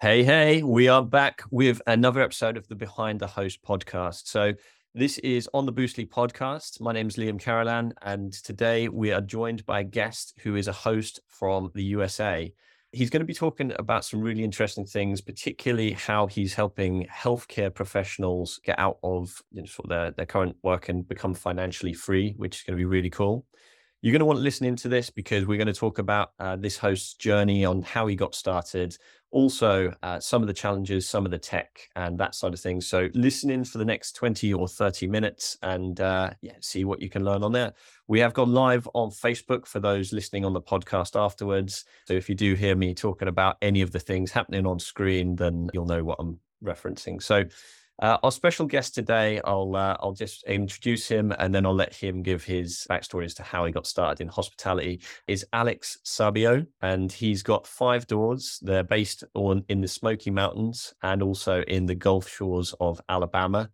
Hey, hey, we are back with another episode of the Behind the Host podcast. So, this is on the Boostly podcast. My name is Liam Carolan, and today we are joined by a guest who is a host from the USA. He's going to be talking about some really interesting things, particularly how he's helping healthcare professionals get out of you know, sort of their, their current work and become financially free, which is going to be really cool. You're going to want to listen into this because we're going to talk about uh, this host's journey on how he got started, also uh, some of the challenges, some of the tech, and that side of things. So listen in for the next 20 or 30 minutes and uh, yeah, see what you can learn on there. We have gone live on Facebook for those listening on the podcast afterwards. So if you do hear me talking about any of the things happening on screen, then you'll know what I'm referencing. So uh, our special guest today, I'll uh, I'll just introduce him and then I'll let him give his backstory as to how he got started in hospitality. Is Alex Sabio, and he's got five doors. They're based on in the Smoky Mountains and also in the Gulf Shores of Alabama.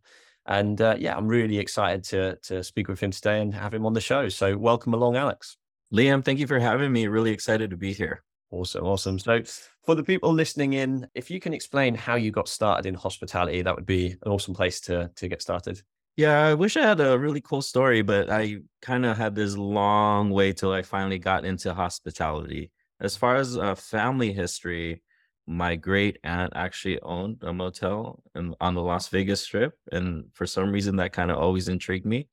And uh, yeah, I'm really excited to to speak with him today and have him on the show. So welcome along, Alex. Liam, thank you for having me. Really excited to be here. Awesome, awesome. So, for the people listening in, if you can explain how you got started in hospitality, that would be an awesome place to to get started. Yeah, I wish I had a really cool story, but I kind of had this long way till I finally got into hospitality. As far as uh, family history, my great aunt actually owned a motel in, on the Las Vegas Strip, and for some reason that kind of always intrigued me.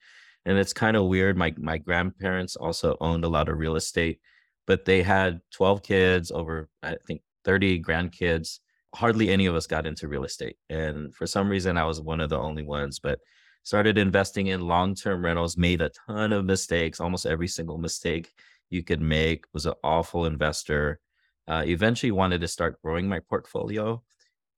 And it's kind of weird. My my grandparents also owned a lot of real estate but they had 12 kids, over, I think, 30 grandkids. Hardly any of us got into real estate. And for some reason, I was one of the only ones, but started investing in long term rentals, made a ton of mistakes, almost every single mistake you could make, was an awful investor. Uh, eventually wanted to start growing my portfolio.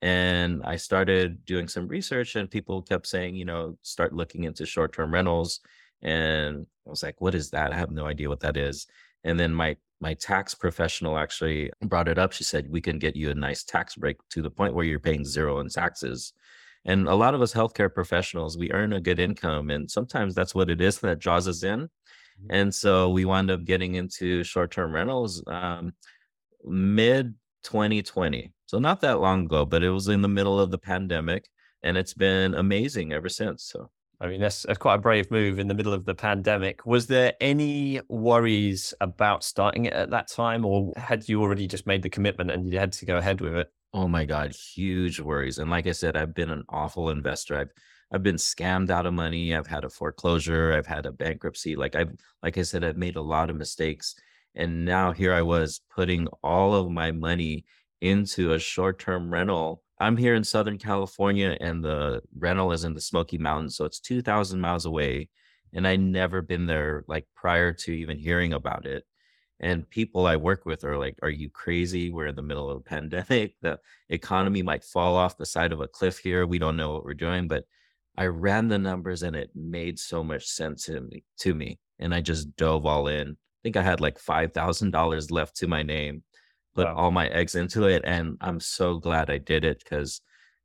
And I started doing some research, and people kept saying, you know, start looking into short term rentals. And I was like, what is that? I have no idea what that is. And then my my tax professional actually brought it up. She said, We can get you a nice tax break to the point where you're paying zero in taxes. And a lot of us healthcare professionals, we earn a good income. And sometimes that's what it is that draws us in. Mm-hmm. And so we wound up getting into short term rentals um, mid 2020. So not that long ago, but it was in the middle of the pandemic. And it's been amazing ever since. So I mean, that's, that's quite a brave move in the middle of the pandemic. Was there any worries about starting it at that time, or had you already just made the commitment and you had to go ahead with it? Oh my God, huge worries. And like I said, I've been an awful investor. I've I've been scammed out of money. I've had a foreclosure. I've had a bankruptcy. Like I've like I said, I've made a lot of mistakes. And now here I was putting all of my money into a short-term rental I'm here in Southern California and the rental is in the Smoky Mountains. So it's 2,000 miles away. And I never been there like prior to even hearing about it. And people I work with are like, Are you crazy? We're in the middle of a pandemic. The economy might fall off the side of a cliff here. We don't know what we're doing. But I ran the numbers and it made so much sense to me. To me. And I just dove all in. I think I had like $5,000 left to my name put wow. all my eggs into it and i'm so glad i did it because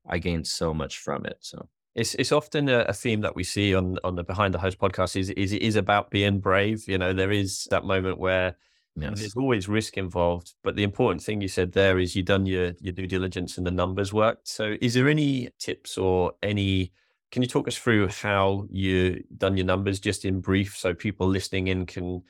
i gained so much from it so it's it's often a, a, theme that we see on on the behind the host podcast is is it is about being brave you know there is that moment where yes. there's always risk involved but the important thing you said there is you've done your your due diligence and the numbers worked so is there any tips or any can you talk us through how you done your numbers just in brief so people listening in can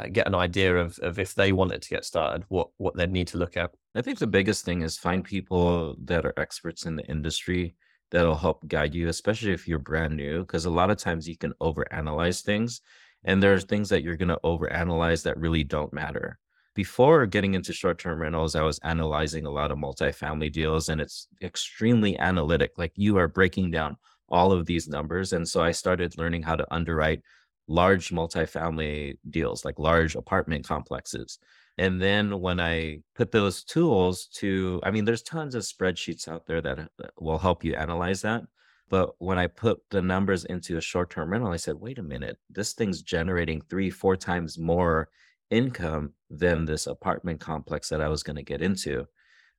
Uh, get an idea of, of if they wanted to get started, what what they need to look at? I think the biggest thing is find people that are experts in the industry that'll help guide you, especially if you're brand new, because a lot of times you can overanalyze things, and there's things that you're going to overanalyze that really don't matter. Before getting into short-term rentals, I was analyzing a lot of multifamily deals, and it's extremely analytic. Like you are breaking down all of these numbers, and so I started learning how to underwrite large multifamily deals, like large apartment complexes. And then when I put those tools to, I mean, there's tons of spreadsheets out there that will help you analyze that. But when I put the numbers into a short term rental, I said, wait a minute, this thing's generating three, four times more income than this apartment complex that I was going to get into.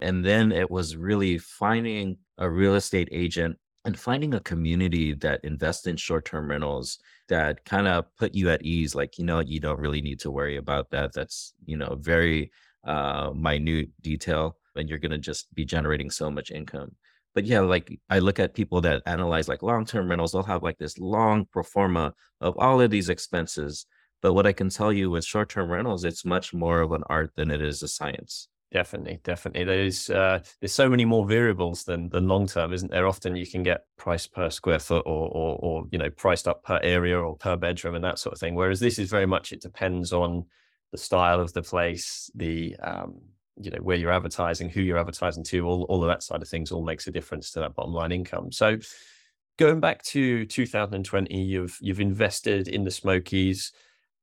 And then it was really finding a real estate agent and finding a community that invests in short-term rentals that kind of put you at ease like you know you don't really need to worry about that that's you know very uh minute detail and you're going to just be generating so much income. But yeah, like I look at people that analyze like long term rentals, they'll have like this long pro forma of all of these expenses. But what I can tell you with short term rentals, it's much more of an art than it is a science. Definitely, definitely. There's uh, there's so many more variables than than long term, isn't there? Often you can get price per square foot, or, or or you know priced up per area or per bedroom and that sort of thing. Whereas this is very much it depends on the style of the place, the um, you know where you're advertising, who you're advertising to, all all of that side of things all makes a difference to that bottom line income. So going back to 2020, you've you've invested in the Smokies.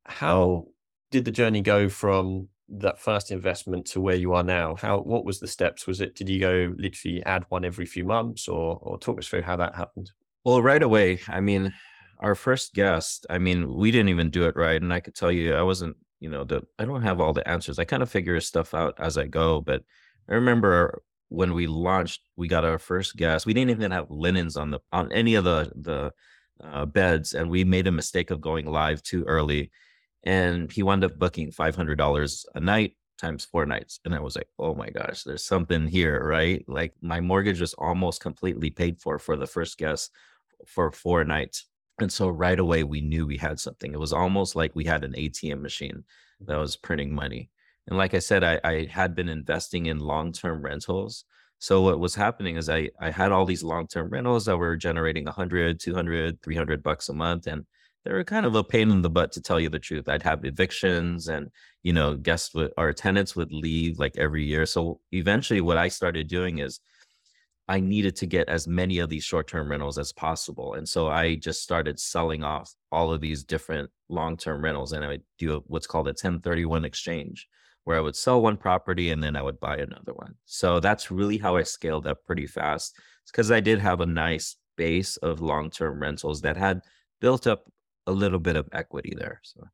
How did the journey go from that first investment to where you are now? How what was the steps? Was it did you go literally add one every few months, or or talk us through how that happened? Well, right away, I mean, our first guest, I mean, we didn't even do it right, and I could tell you, I wasn't you know, the I don't have all the answers. I kind of figure stuff out as I go. But I remember when we launched, we got our first guest. We didn't even have linens on the on any of the the uh, beds, and we made a mistake of going live too early. And he wound up booking five hundred dollars a night times four nights, and I was like, oh my gosh, there's something here, right? Like my mortgage was almost completely paid for for the first guest for four nights. And so right away we knew we had something. It was almost like we had an ATM machine that was printing money. And like I said, I, I had been investing in long-term rentals. So what was happening is I, I had all these long-term rentals that were generating 100, 200, 300 bucks a month. And they were kind of a pain in the butt to tell you the truth. I'd have evictions and, you know, guests would, or tenants would leave like every year. So eventually what I started doing is I needed to get as many of these short term rentals as possible. And so I just started selling off all of these different long term rentals. And I would do what's called a 1031 exchange, where I would sell one property and then I would buy another one. So that's really how I scaled up pretty fast. Because I did have a nice base of long term rentals that had built up a little bit of equity there. So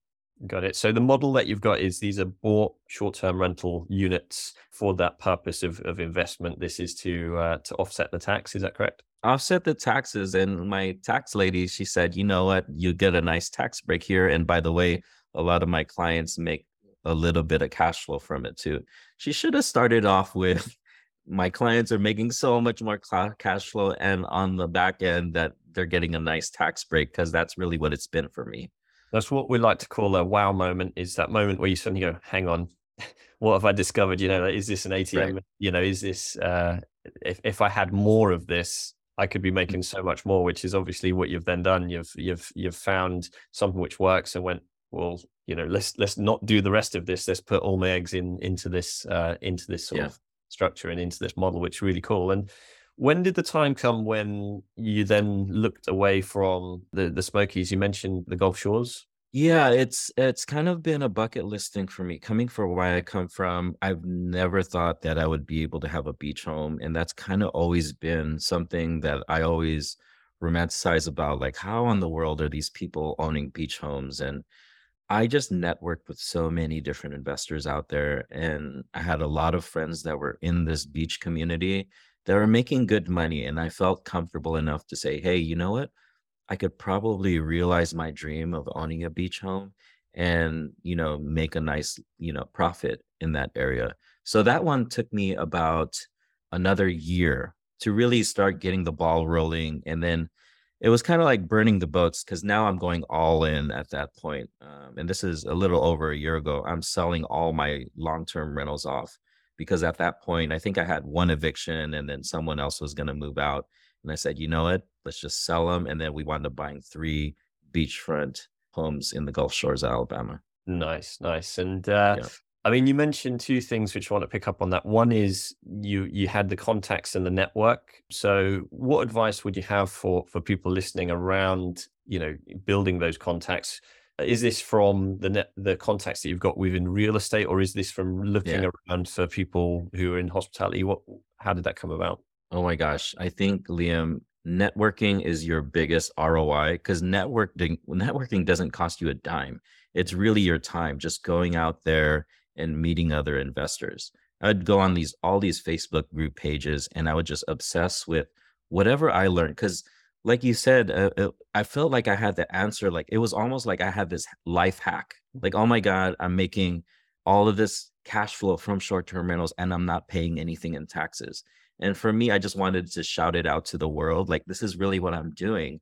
Got it. So the model that you've got is these are bought short-term rental units for that purpose of, of investment. This is to uh, to offset the tax. Is that correct? Offset the taxes. And my tax lady, she said, you know what, you get a nice tax break here. And by the way, a lot of my clients make a little bit of cash flow from it too. She should have started off with my clients are making so much more cash flow and on the back end that they're getting a nice tax break because that's really what it's been for me. That's what we like to call a wow moment. Is that moment where you suddenly go, "Hang on, what have I discovered? You know, is this an ATM? Right. You know, is this uh, if if I had more of this, I could be mm. making so much more." Which is obviously what you've then done. You've you've you've found something which works and went well. You know, let's let's not do the rest of this. Let's put all my eggs in into this uh, into this sort yeah. of structure and into this model, which is really cool. And when did the time come when you then looked away from the the Smokies? You mentioned the Gulf Shores. Yeah, it's it's kind of been a bucket list thing for me. Coming from where I come from, I've never thought that I would be able to have a beach home, and that's kind of always been something that I always romanticize about. Like, how in the world are these people owning beach homes? And I just networked with so many different investors out there, and I had a lot of friends that were in this beach community that were making good money. And I felt comfortable enough to say, hey, you know what? I could probably realize my dream of owning a beach home and, you know, make a nice, you know, profit in that area. So that one took me about another year to really start getting the ball rolling. And then it was kind of like burning the boats because now I'm going all in at that point. Um, and this is a little over a year ago. I'm selling all my long term rentals off because at that point, I think I had one eviction and then someone else was going to move out. And I said, you know what? Let's just sell them. And then we wound up buying three beachfront homes in the Gulf Shores, Alabama. Nice, nice. And uh, yeah. I mean, you mentioned two things which I want to pick up on. That one is you you had the contacts and the network. So, what advice would you have for for people listening around you know building those contacts? is this from the net the contacts that you've got within real estate or is this from looking yeah. around for people who are in hospitality what how did that come about oh my gosh i think liam networking is your biggest roi because networking networking doesn't cost you a dime it's really your time just going out there and meeting other investors i'd go on these all these facebook group pages and i would just obsess with whatever i learned because like you said, uh, it, uh, I felt like I had the answer. Like it was almost like I had this life hack. Like, oh my God, I'm making all of this cash flow from short-term rentals and I'm not paying anything in taxes. And for me, I just wanted to shout it out to the world like this is really what I'm doing.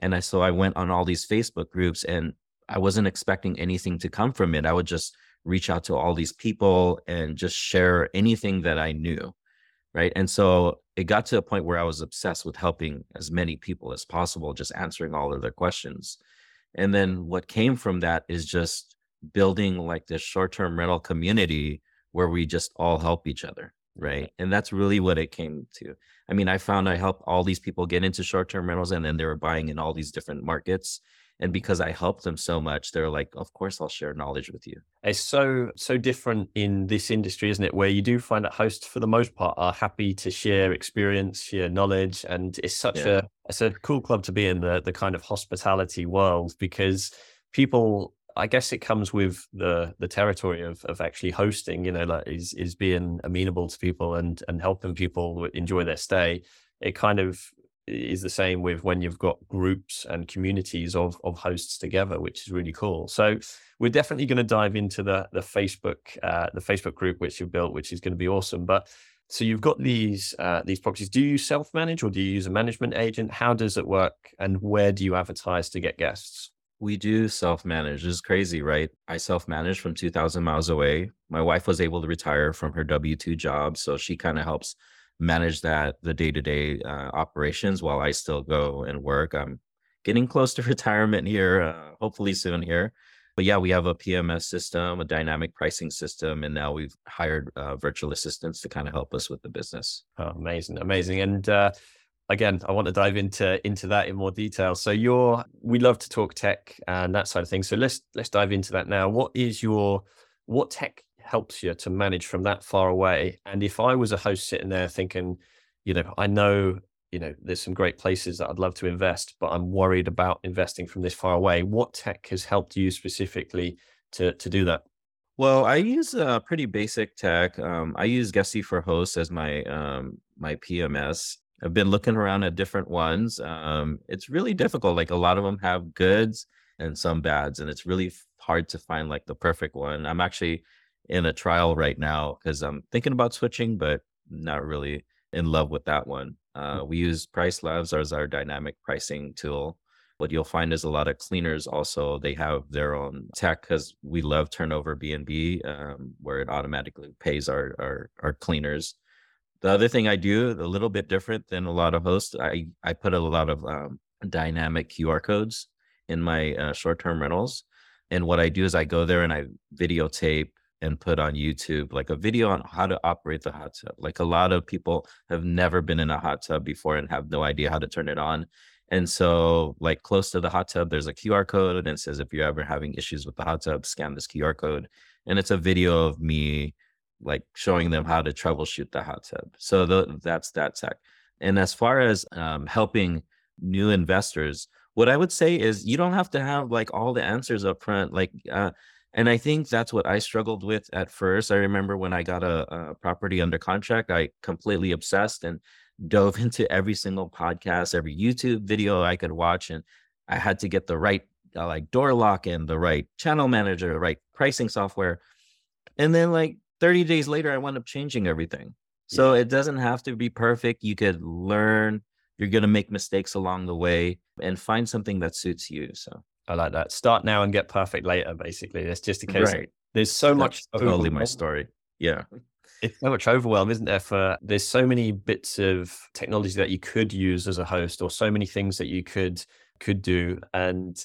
And I so I went on all these Facebook groups and I wasn't expecting anything to come from it. I would just reach out to all these people and just share anything that I knew. Right. And so it got to a point where I was obsessed with helping as many people as possible, just answering all of their questions. And then what came from that is just building like this short term rental community where we just all help each other. Right. And that's really what it came to. I mean, I found I helped all these people get into short term rentals and then they were buying in all these different markets and because i helped them so much they're like of course i'll share knowledge with you it's so so different in this industry isn't it where you do find that hosts for the most part are happy to share experience share knowledge and it's such yeah. a it's a cool club to be in the the kind of hospitality world because people I guess it comes with the the territory of of actually hosting, you know, like is is being amenable to people and and helping people enjoy their stay. It kind of is the same with when you've got groups and communities of of hosts together, which is really cool. So we're definitely going to dive into the the Facebook uh, the Facebook group which you've built, which is going to be awesome. But so you've got these uh, these properties. Do you self manage or do you use a management agent? How does it work, and where do you advertise to get guests? We do self manage. It's crazy, right? I self manage from 2,000 miles away. My wife was able to retire from her W 2 job. So she kind of helps manage that the day to day operations while I still go and work. I'm getting close to retirement here, uh, hopefully soon here. But yeah, we have a PMS system, a dynamic pricing system, and now we've hired uh, virtual assistants to kind of help us with the business. Oh, amazing, amazing. And uh, again, I want to dive into into that in more detail. So you're we love to talk tech and that side of things. So let's let's dive into that now. What is your what tech helps you to manage from that far away. And if I was a host sitting there thinking, you know, I know, you know, there's some great places that I'd love to invest, but I'm worried about investing from this far away. What tech has helped you specifically to to do that? Well, I use a uh, pretty basic tech. Um, I use Guesty for Hosts as my um, my PMS. I've been looking around at different ones. Um, it's really difficult. Like a lot of them have goods and some bads, and it's really hard to find like the perfect one. I'm actually in a trial right now because I'm thinking about switching, but not really in love with that one. Uh, mm. we use Price Labs as our dynamic pricing tool. What you'll find is a lot of cleaners also they have their own tech because we love TurnoverBnB um, where it automatically pays our, our our cleaners. The other thing I do a little bit different than a lot of hosts, I I put a lot of um, dynamic QR codes in my uh, short term rentals. And what I do is I go there and I videotape and put on YouTube like a video on how to operate the hot tub. Like a lot of people have never been in a hot tub before and have no idea how to turn it on. And so, like close to the hot tub, there's a QR code and it says, if you're ever having issues with the hot tub, scan this QR code. And it's a video of me like showing them how to troubleshoot the hot tub. So the, that's that tech. And as far as um, helping new investors, what I would say is you don't have to have like all the answers up front. Like, uh, and I think that's what I struggled with at first. I remember when I got a, a, property under contract, I completely obsessed and dove into every single podcast, every YouTube video I could watch, and I had to get the right uh, like door lock and the right channel manager, the right pricing software. And then like 30 days later, I wound up changing everything. So yeah. it doesn't have to be perfect. You could learn. You're gonna make mistakes along the way and find something that suits you. So I like that. Start now and get perfect later. Basically, it's just a case. Right. There's so That's much. Totally my story. Yeah. It's so much overwhelm, isn't there? For there's so many bits of technology that you could use as a host, or so many things that you could could do, and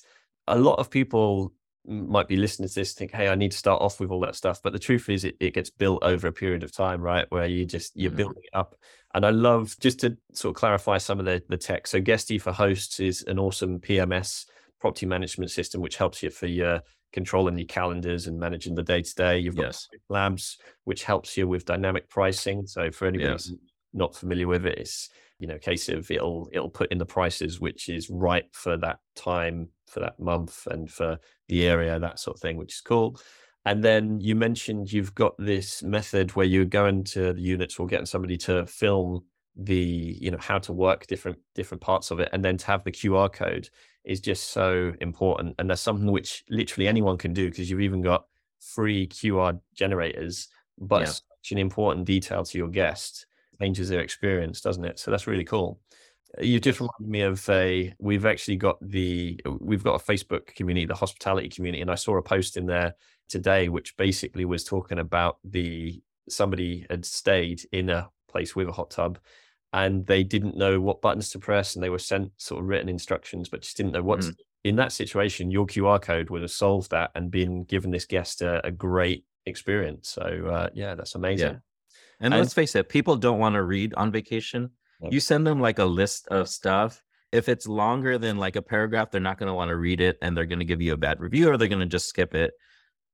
a lot of people might be listening to this think hey i need to start off with all that stuff but the truth is it, it gets built over a period of time right where you just you're mm-hmm. building it up and i love just to sort of clarify some of the the tech so guesty for hosts is an awesome pms property management system, which helps you for your controlling your calendars and managing the day to day. You've got yes. Labs, which helps you with dynamic pricing. So for anybody yes. not familiar with it, it's you know case of it'll it'll put in the prices which is right for that time, for that month, and for the area, that sort of thing, which is cool. And then you mentioned you've got this method where you're going to the units or getting somebody to film the you know how to work different different parts of it and then to have the qr code is just so important and that's something which literally anyone can do because you've even got free qr generators but Yeah. such an important detail to your guest changes their experience, doesn't it? So that's really cool. Uh, You just reminded me of a. We've actually got the. We've got a Facebook community, the hospitality community, and I saw a post in there today, which basically was talking about the somebody had stayed in a place with a hot tub, and they didn't know what buttons to press, and they were sent sort of written instructions, but just didn't know what. Mm. In that situation, your QR code would have solved that and been given this guest a, a great experience. So uh, yeah, that's amazing. Yeah. And And- let's face it, people don't want to read on vacation. You send them like a list of stuff. If it's longer than like a paragraph, they're not going to want to read it and they're going to give you a bad review or they're going to just skip it.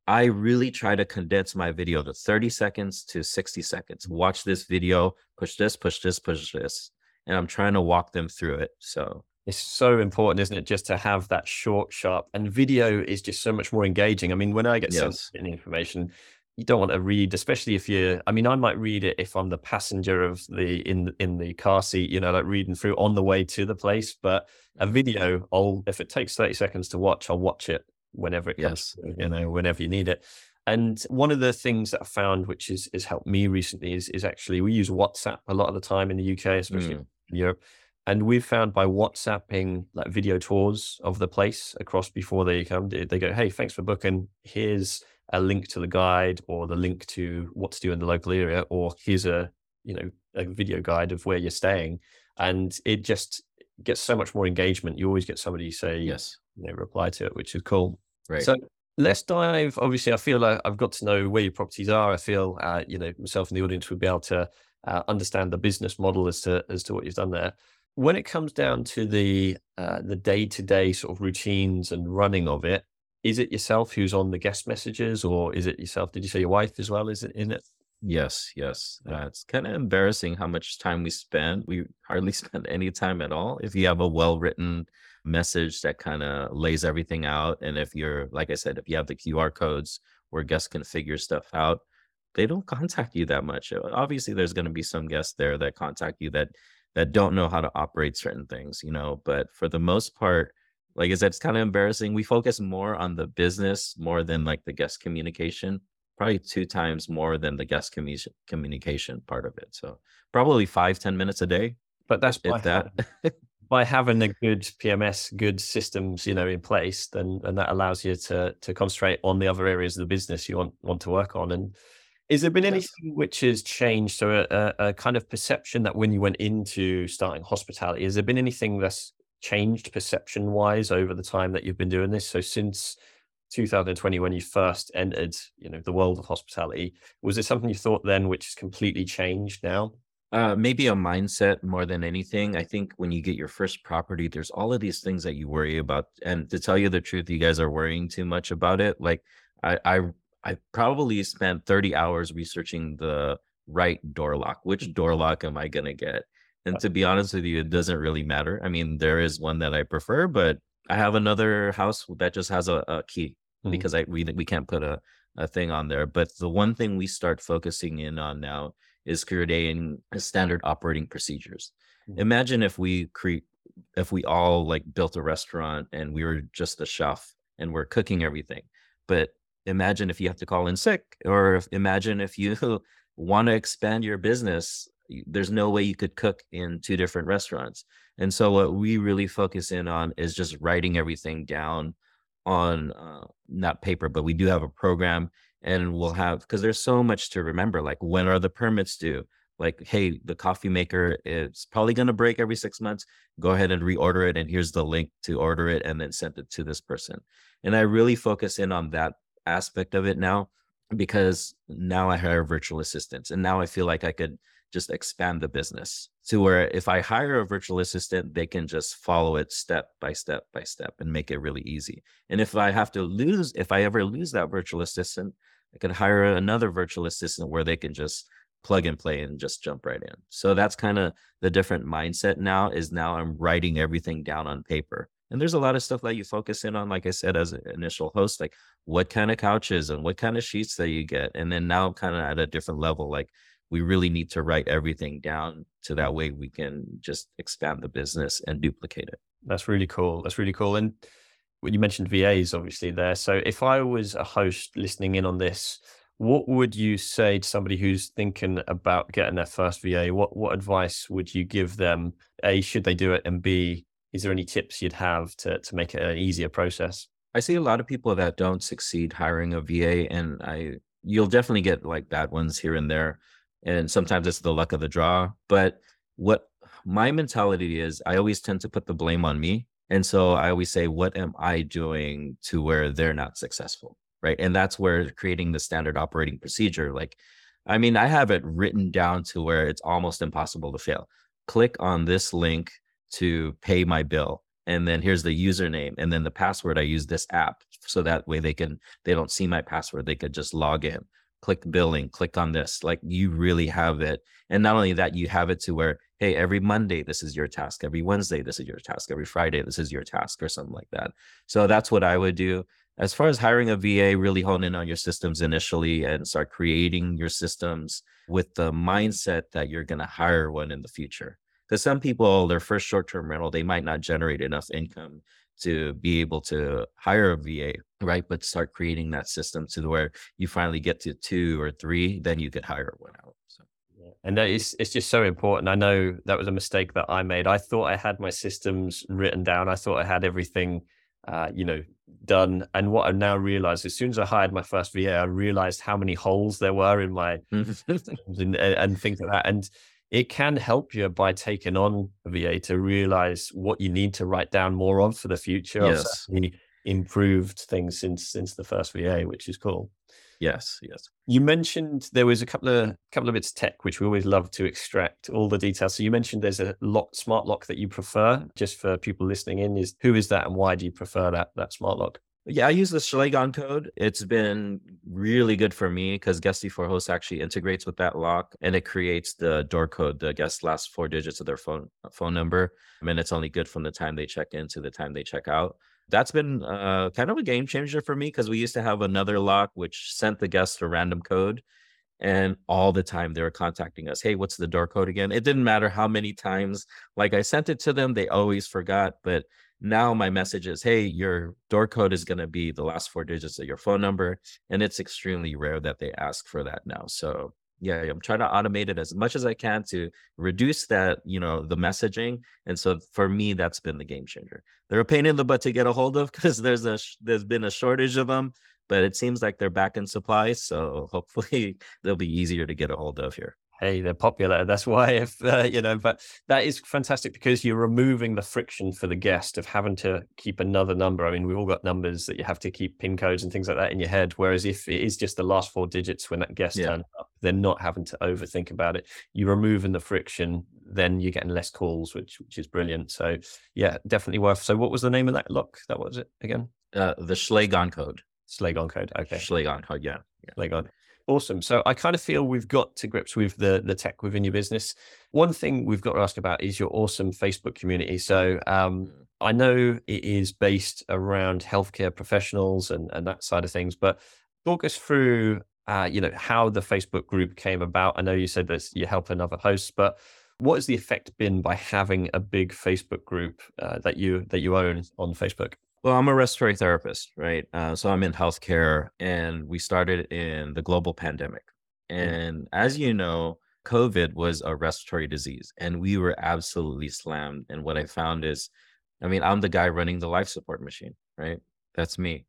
I really try to condense my video to 30 seconds to 60 seconds. Watch this video, push this, push this, push this. And I'm trying to walk them through it. So, It's so important, isn't it, just to have that short, sharp, and video is just so much more engaging. I mean, when I get sent Yes. any information, you don't want to read, especially if you're. I mean, I might read it if I'm the passenger of the in in the car seat, you know, like reading through on the way to the place. But a mm. video, I'll if it takes thirty seconds to watch, I'll watch it whenever it comes, Yes. you know, whenever you need it. And one of the things that I found, which is has helped me recently, is is actually we use WhatsApp a lot of the time in the UK, especially Mm. in Europe. And we've found by WhatsApping like video tours of the place across before they come, they go, "Hey, thanks for booking. Here's a link to the guide or the link to what to do in the local area, or here's a you know a video guide of where you're staying." And it just gets so much more engagement. You always get somebody say, yes. you know, reply to it, which is cool. Right. So let's dive. Obviously, I feel like I've got to know where your properties are. I feel, uh, you know, myself and the audience would be able to uh, understand the business model as to as to what you've done there. When it comes down to the uh, the day to day sort of routines and running of it, is it yourself who's on the guest messages, or is it yourself? Did you say your wife as well? Is it in it? Yes, yes. Uh, it's kind of embarrassing how much time we spend. We hardly spend any time at all. If you have a well written message that kind of lays everything out, and if you're, like I said, if you have the QR codes where guests can figure stuff out, they don't contact you that much. Obviously, there's going to be some guests there that contact you that that don't know how to operate certain things, you know. But for the most part, like I said, it's kind of embarrassing. We focus more on the business more than like the guest communication probably two times more than the guest commu- communication part of it. So probably five ten minutes a day, But that's if that. by having a good PMS, good systems, you know, in place, then and that allows you to to concentrate on the other areas of the business you want want to work on. And is there been anything which has changed? So a, a, kind of perception that when you went into starting hospitality, has there been anything that's changed perception wise over the time that you've been doing this? So since 2020, when you first entered, you know, the world of hospitality, was there something you thought then which has completely changed now? Uh, maybe a mindset more than anything. I think when you get your first property, there's all of these things that you worry about. And to tell you the truth, you guys are worrying too much about it. Like I, I, I probably spent 30 hours researching the right door lock. Which door lock am I gonna get? And to be honest with you, it doesn't really matter. I mean, there is one that I prefer, but I have another house that just has a, a key Mhm. because I we we can't put a a thing on there. But the one thing we start focusing in on now is creating a standard operating procedures. Mhm. Imagine if we create if we all like built a restaurant and we were just the chef and we're cooking everything. But imagine if you have to call in sick or if, imagine if you want to expand your business there's no way you could cook in two different restaurants. And so what we really focus in on is just writing everything down on uh, not paper, but we do have a program and we'll have because there's so much to remember. Like when are the permits due? Like, hey, the coffee maker is probably going to break every six months. Go ahead and reorder it, and here's the link to order it, and then send it to this person. And I really focus in on that aspect of it now because now I hire virtual assistants, and now I feel like I could just expand the business to where if I hire a virtual assistant, they can just follow it step by step by step and make it really easy. And if I have to lose, if I ever lose that virtual assistant, I could hire another virtual assistant where they can just plug and play and just jump right in. So that's kind of the different mindset now is now I'm writing everything down on paper. And there's a lot of stuff that you focus in on, like I said, as an initial host, like what kind of couches and what kind of sheets that you get. And then now I'm kind of at a different level, like we really need to write everything down so that way we can just expand the business and duplicate it. That's really cool. That's really cool. And you mentioned VAs, obviously there. So if I was a host listening in on this, what would you say to somebody who's thinking about getting their first VA? What what advice would you give them? A, should they do it? And B, is there any tips you'd have to to make it an easier process? I see a lot of people that don't succeed hiring a VA, and I you'll definitely get like bad ones here and there, and sometimes it's the luck of the draw. But what my mentality is, I always tend to put the blame on me, and so I always say, what am I doing to where they're not successful? right? And that's where creating the standard operating procedure, like, I mean, I have it written down to where it's almost impossible to fail. Click on this link to pay my bill. And then here's the username and then the password. I use this app so that way they can, they don't see my password. They could just log in, click billing, click on this. Like you really have it. And not only that, you have it to where, hey, every Monday, this is your task. Every Wednesday, this is your task. Every Friday, this is your task or something like that. So that's what I would do as far as hiring a VA, really hone in on your systems initially and start creating your systems with the mindset that you're going to hire one in the future. Because some people, their first short term rental, they might not generate enough income to be able to hire a VA, right? But start creating that system to where you finally get to two or three, then you could hire one out. So. And that is it's just so important. I know that was a mistake that I made. I thought I had my systems written down. I thought I had everything uh, you know, done. And what I now realized, as soon as I hired my first VA, I realized how many holes there were in my and, and things like that. And it can help you by taking on a VA to realize what you need to write down more of for the future. Yes. improved things since since the first VA, which is cool. Yes, yes. You mentioned there was a couple of couple of bits of tech which we always love to extract all the details. So you mentioned there's a lock smart lock that you prefer. Just for people listening in, is who is that and why do you prefer that that smart lock? Yeah, I use the Schlage Encode. It's been really good for me because Guesty4Host actually integrates with that lock and it creates the door code, the guest last four digits of their phone phone number. I mean, it's only good from the time they check in to the time they check out that's been uh, kind of a game changer for me because we used to have another lock which sent the guests a random code and all the time they were contacting us hey what's the door code again it didn't matter how many times like i sent it to them they always forgot but now my message is hey your door code is going to be the last four digits of your phone number and it's extremely rare that they ask for that now so yeah i'm trying to automate it as much as i can to reduce that you know the messaging and so for me that's been the game changer. They're a pain in the butt to get a hold of because there's a there's been a shortage of them but it seems like they're back in supply so hopefully they'll be easier to get a hold of here hey, they're popular. That's why, if uh, you know, but that is fantastic because you're removing the friction for the guest of having to keep another number. I mean, we've all got numbers that you have to keep pin codes and things like that in your head. Whereas if it is just the last four digits when that guest yeah. turns up, they're not having to overthink about it. You're removing the friction, then you're getting less calls, which which is brilliant. So yeah, definitely worth. So what was the name of that lock? That was it again? Uh, the Schlage Encode. Schlage Encode. Okay. Schlage Encode. Yeah. yeah. Awesome. So I kind of feel we've got to grips with the the tech within your business. One thing we've got to ask about is your awesome Facebook community. So um, mm. I know it is based around healthcare professionals and and that side of things, but talk us through uh, you know how the Facebook group came about. I know you said that you help another hosts, but what has the effect been by having a big Facebook group uh, that you that you own on Facebook? Well, I'm a respiratory therapist, right? Uh, so I'm in healthcare, and we started in the global pandemic. And as you know, COVID was a respiratory disease, and we were absolutely slammed. And what I found is, I mean, I'm the guy running the life support machine, right? That's me.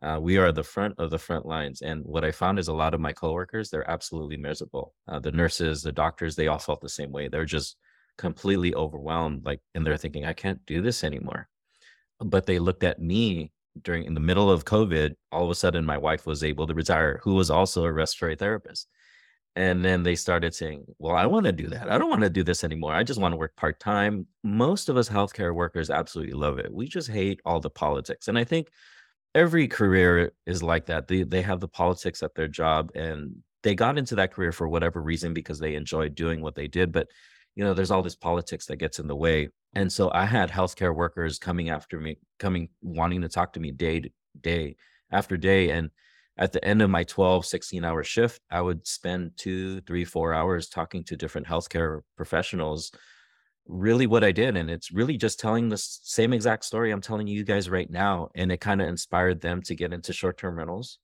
Uh, we are the front of the front lines. And what I found is a lot of my coworkers, they're absolutely miserable. Uh, the nurses, the doctors, they all felt the same way. They're just completely overwhelmed. Like, and they're thinking, I can't do this anymore but they looked at me during in the middle of COVID. All of a sudden, my wife was able to retire, who was also a respiratory therapist. And then they started saying, Well, I want to do that. I don't want to do this anymore. I just want to work part time. Most of us healthcare workers absolutely love it. We just hate all the politics. And I think every career is like that. They, they have the politics at their job and they got into that career for whatever reason because they enjoyed doing what they did. But you know, there's all this politics that gets in the way. And so I had healthcare workers coming after me, coming wanting to talk to me day to day after day. And at the end of my 12, 16 hour shift, I would spend two, three, four hours talking to different healthcare professionals. Really, what I did. And it's really just telling the same exact story I'm telling you guys right now. And it kind of inspired them to get into short term rentals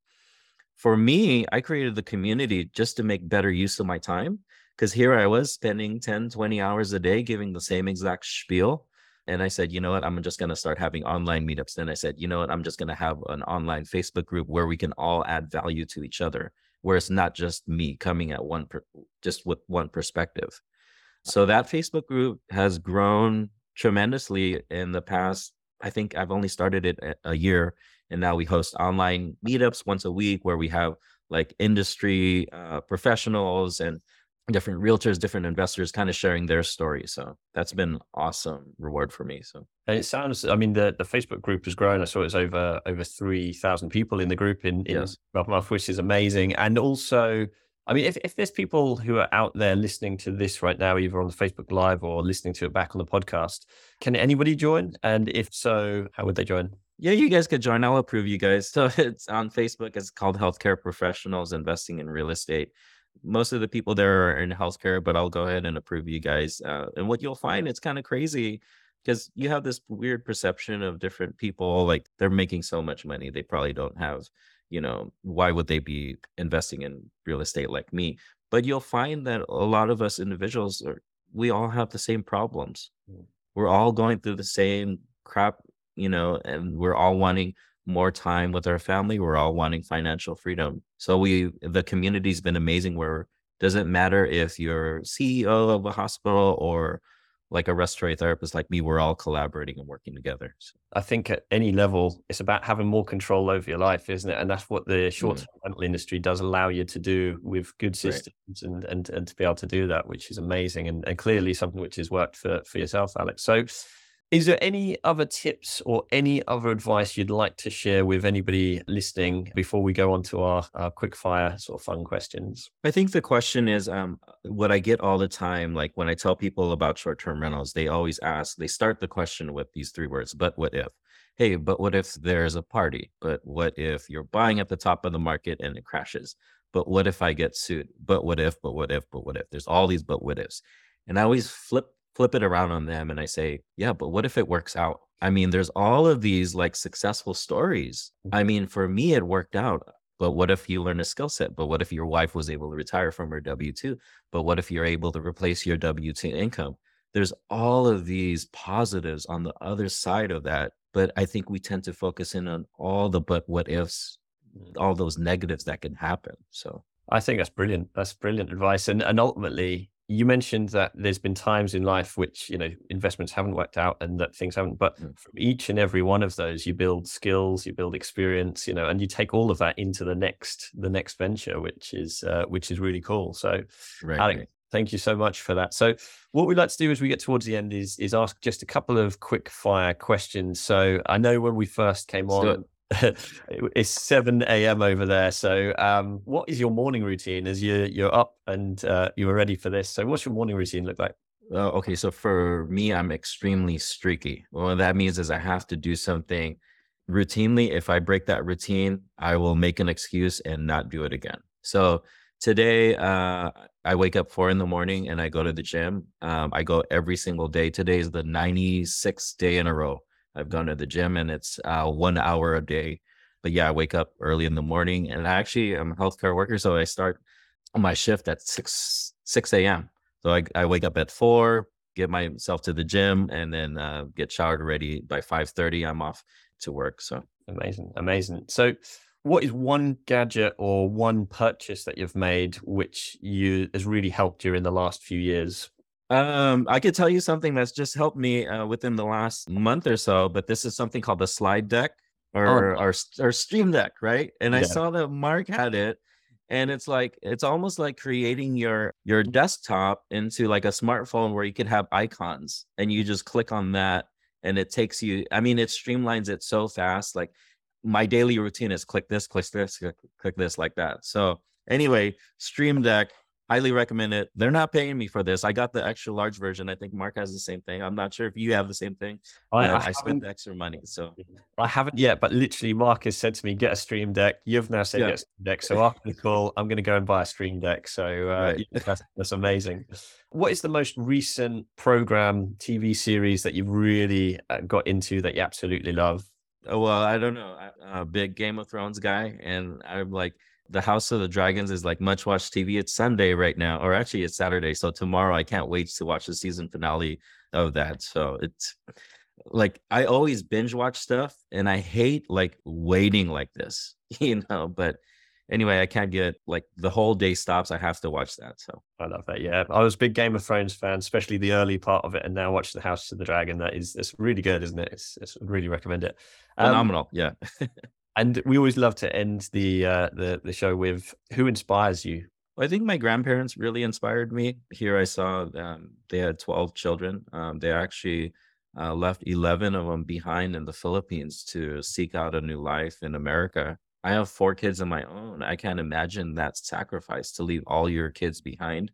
for me, I created the community just to make better use of my time. Because here I was spending 10, 20 hours a day giving the same exact spiel. And I said, you know what? I'm just going to start having online meetups. Then I said, you know what? I'm just going to have an online Facebook group where we can all add value to each other, where it's not just me coming at one, per, just with one perspective. So that Facebook group has grown tremendously in the past. I think I've only started it a year, and now we host online meetups once a week where we have like industry uh, professionals and different realtors, different investors kind of sharing their stories. So that's been awesome reward for me. So and it sounds, I mean, the, the Facebook group has grown. I saw it's over over three thousand people in the group in, in yes. which is amazing. And also, I mean, if, if there's people who are out there listening to this right now, either on the Facebook Live or listening to it back on the podcast, can anybody join? And if so, how would they join? Yeah, you guys could join. I'll approve you guys. So it's on Facebook. It's called Healthcare Professionals Investing in Real Estate most of the people there are in healthcare, but I'll go ahead and approve you guys. Uh, and what you'll find, it's kind of crazy because you have this weird perception of different people like they're making so much money they probably don't have you know why would they be investing in real estate like me but you'll find that a lot of us individuals are we all have the same problems mm. we're all going through the same crap you know and we're all wanting more time with our family. We're all wanting financial freedom. So we the community's been amazing where doesn't matter if you're CEO of a hospital or like a respiratory therapist like me, we're all collaborating and working together. So. I think at any level, it's about having more control over your life, isn't it? And that's what the short term mm. rental industry does allow you to do with good systems right. and, and and to be able to do that, which is amazing and, and clearly something which has worked for, for yourself, Alex. So is there any other tips or any other advice you'd like to share with anybody listening before we go on to our, our quick fire sort of fun questions? I think the question is um, what I get all the time, like when I tell people about short term rentals, they always ask, they start the question with these three words, but what if? Hey, but what if there's a party? But what if you're buying at the top of the market and it crashes? But what if I get sued? But what if, but what if, but what if? There's all these but what ifs. And I always flip flip it around on them and I say, yeah, but what if it works out? I mean, there's all of these like successful stories. I mm-hmm. mean, for me, it worked out. But what if you learn a skill set? But what if your wife was able to retire from her W 2? But what if you're able to replace your W 2 income? There's all of these positives on the other side of that. But I think we tend to focus in on all the but what ifs, mm. all those negatives that can happen. So I think that's brilliant. That's brilliant advice. And and ultimately, you mentioned that there's been times in life which you know investments haven't worked out and that things haven't but mm. from each and every one of those you build skills you build experience you know and you take all of that into the next the next venture which is uh, which is really cool so right, Alex, right. thank you so much for that so what we'd like to do as we get towards the end is is ask just a couple of quick fire questions so i know when we first came Let's on it's 7 a.m. over there. So, um, what is your morning routine as you, you're up and uh, you were ready for this? So, what's your morning routine look like? Uh, okay, so for me, I'm extremely streaky. What that means is I have to do something routinely. If I break that routine, I will make an excuse and not do it again. So today, uh, I wake up four in the morning and I go to the gym. Um, I go every single day. Today is the 96th day in a row I've gone to the gym and it's uh, one hour a day. But yeah, I wake up early in the morning and I actually am a healthcare worker. So I start my shift at 6, 6 a.m. So I, I wake up at four, get myself to the gym and then uh, get showered ready by 5.30. I'm off to work. So amazing. Amazing. So what is one gadget or one purchase that you've made which you has really helped you in the last few years um, I could tell you something that's just helped me uh, within the last month or so, but this is something called the slide deck or oh. or, or stream deck, right? And yeah. I saw that Mark had it, and it's like it's almost like creating your your desktop into like a smartphone where you could have icons, and you just click on that, and it takes you. I mean, it streamlines it so fast. Like my daily routine is click this, click this, click, click this, like that. So anyway, Stream Deck highly recommend it. They're not paying me for this. I got the extra large version. I think Mark has the same thing. I'm not sure if you have the same thing. I, I, I spent the extra money, so I haven't yet. But literally, Mark has said to me, "Get a Stream Deck." You've now said, yeah. "Get a Stream Deck." So after the call, I'm going to go and buy a Stream Deck. So uh, right. that's, that's amazing. What is the most recent program, TV series that you've really uh, got into that you absolutely love? Oh, well, I don't know. I'm a big Game of Thrones guy, and I'm like The House of the Dragons is like much watched TV. It's Sunday right now, or actually it's Saturday. So tomorrow I can't wait to watch the season finale of that. So it's like I always binge watch stuff and I hate like waiting like this, you know, but anyway, I can't get like the whole day stops. I have to watch that. So I love that. Yeah. I was a big Game of Thrones fan, especially the early part of it. And now watch the House of the Dragon. That is it's really good, isn't it? It's, it's really recommend it. Um, Phenomenal. Yeah. and we always love to end the uh the the show with who inspires you. I think my grandparents really inspired me. Here I saw um, they had 12 children. Um, they actually uh, left 11 of them behind in the Philippines to seek out a new life in America. I have four kids of my own. I can't imagine that sacrifice to leave all your kids behind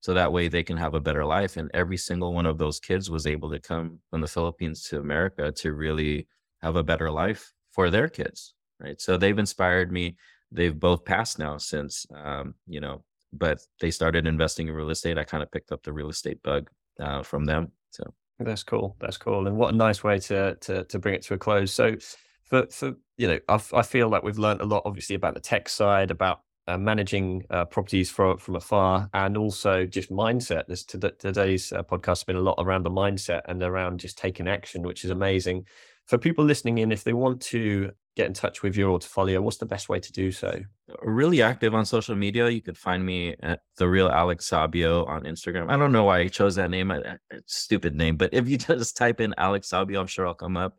so that way they can have a better life. And every single one of those kids was able to come from the Philippines to America to really have a better life for their kids. Right. So they've inspired me. They've both passed now since, um, you know, but they started investing in real estate. I kind of picked up the real estate bug uh, from them. So that's cool. That's cool. And what a nice way to to to bring it to a close. So for for you know, I, I feel like we've learned a lot, obviously, about the tech side, about uh, managing uh, properties from from afar, and also just mindset. This today's uh, podcast has been a lot around the mindset and around just taking action, which is amazing. For people listening in, if they want to get in touch with your portfolio, what's the best way to do so? Really active on social media. You could find me at the real Alex Sabio on Instagram. I don't know why I chose that name. A stupid name, but if you just type in Alex Sabio, I'm sure I'll come up.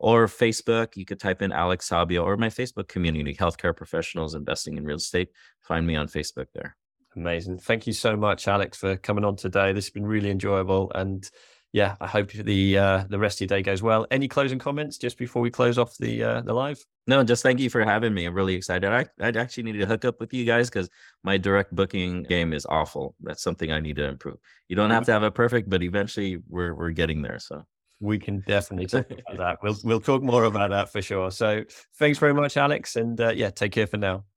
Or Facebook, you could type in Alex Sabio or my Facebook community, healthcare professionals investing in real estate. Find me on Facebook there. Amazing. Thank you so much, Alex, for coming on today. This has been really enjoyable and yeah, I hope the uh, the rest of your day goes well. Any closing comments just before we close off the uh, the live? No, just thank you for having me. I'm really excited. I I actually need to hook up with you guys because my direct booking game is awful. That's something I need to improve. You don't have to have it perfect, but eventually we're we're getting there. So we can definitely talk about that. We'll we'll talk more about that for sure. So thanks very much, Alex, and uh, yeah, take care for now.